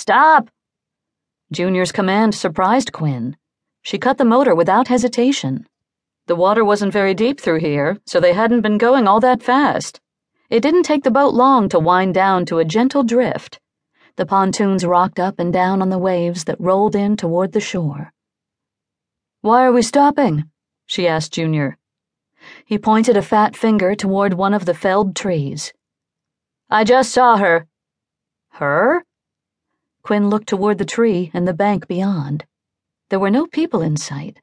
Stop! Junior's command surprised Quinn. She cut the motor without hesitation. The water wasn't very deep through here, so they hadn't been going all that fast. It didn't take the boat long to wind down to a gentle drift. The pontoons rocked up and down on the waves that rolled in toward the shore. Why are we stopping? she asked Junior. He pointed a fat finger toward one of the felled trees. I just saw her. Her? Quinn looked toward the tree and the bank beyond. There were no people in sight.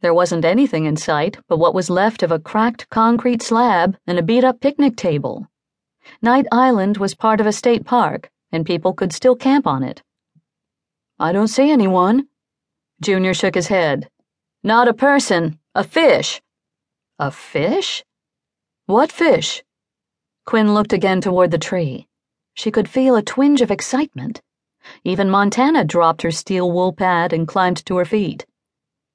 There wasn't anything in sight but what was left of a cracked concrete slab and a beat up picnic table. Knight Island was part of a state park, and people could still camp on it. I don't see anyone. Junior shook his head. Not a person, a fish. A fish? What fish? Quinn looked again toward the tree. She could feel a twinge of excitement. Even Montana dropped her steel wool pad and climbed to her feet.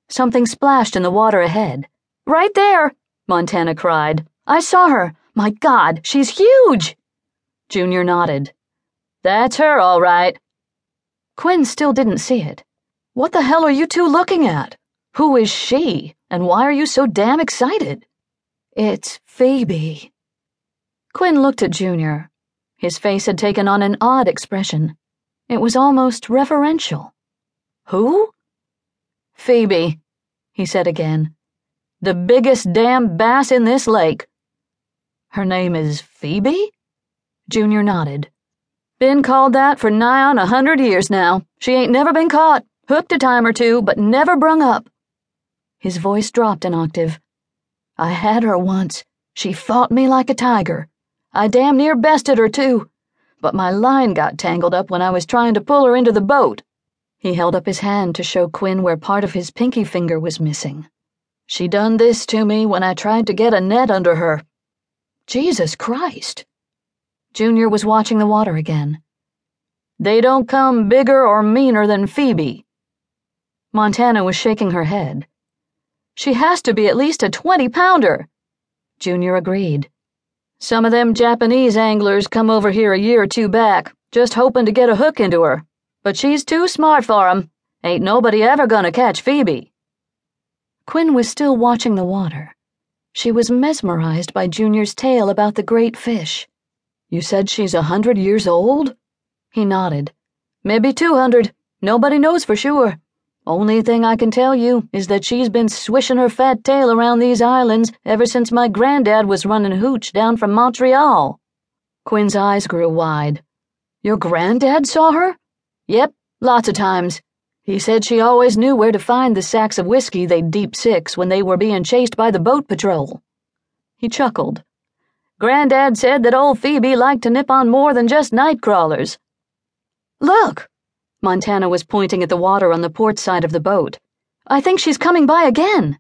Something splashed in the water ahead. Right there! Montana cried. I saw her. My God, she's huge! Junior nodded. That's her, all right. Quinn still didn't see it. What the hell are you two looking at? Who is she, and why are you so damn excited? It's Phoebe. Quinn looked at Junior. His face had taken on an odd expression. It was almost reverential. Who? Phoebe, he said again. The biggest damn bass in this lake. Her name is Phoebe? Junior nodded. Been called that for nigh on a hundred years now. She ain't never been caught, hooked a time or two, but never brung up. His voice dropped an octave. I had her once. She fought me like a tiger. I damn near bested her, too but my line got tangled up when I was trying to pull her into the boat. He held up his hand to show Quinn where part of his pinky finger was missing. She done this to me when I tried to get a net under her. Jesus Christ. Junior was watching the water again. They don't come bigger or meaner than Phoebe. Montana was shaking her head. She has to be at least a 20 pounder. Junior agreed. Some of them Japanese anglers come over here a year or two back, just hoping to get a hook into her. But she's too smart for 'em. Ain't nobody ever gonna catch Phoebe. Quinn was still watching the water. She was mesmerized by Junior's tale about the great fish. You said she's a hundred years old? He nodded. Maybe two hundred. Nobody knows for sure. Only thing I can tell you is that she's been swishing her fat tail around these islands ever since my granddad was running hooch down from Montreal. Quinn's eyes grew wide. Your granddad saw her? Yep, lots of times. He said she always knew where to find the sacks of whiskey they'd deep six when they were being chased by the boat patrol. He chuckled. Granddad said that old Phoebe liked to nip on more than just night crawlers. Look! Montana was pointing at the water on the port side of the boat. I think she's coming by again.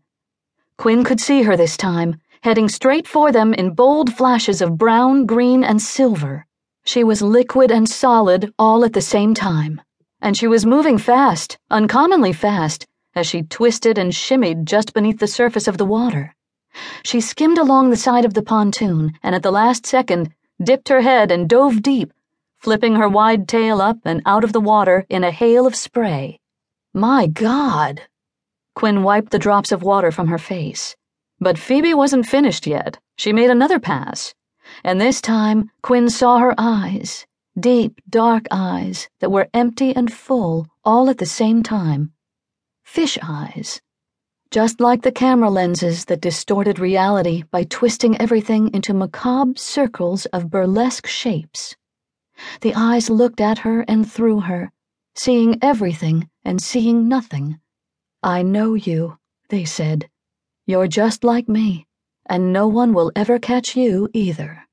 Quinn could see her this time, heading straight for them in bold flashes of brown, green, and silver. She was liquid and solid all at the same time. And she was moving fast, uncommonly fast, as she twisted and shimmied just beneath the surface of the water. She skimmed along the side of the pontoon and at the last second dipped her head and dove deep flipping her wide tail up and out of the water in a hail of spray. My God! Quinn wiped the drops of water from her face. But Phoebe wasn't finished yet. She made another pass. And this time, Quinn saw her eyes deep, dark eyes that were empty and full all at the same time. Fish eyes. Just like the camera lenses that distorted reality by twisting everything into macabre circles of burlesque shapes. The eyes looked at her and through her, seeing everything and seeing nothing. I know you, they said. You're just like me, and no one will ever catch you either.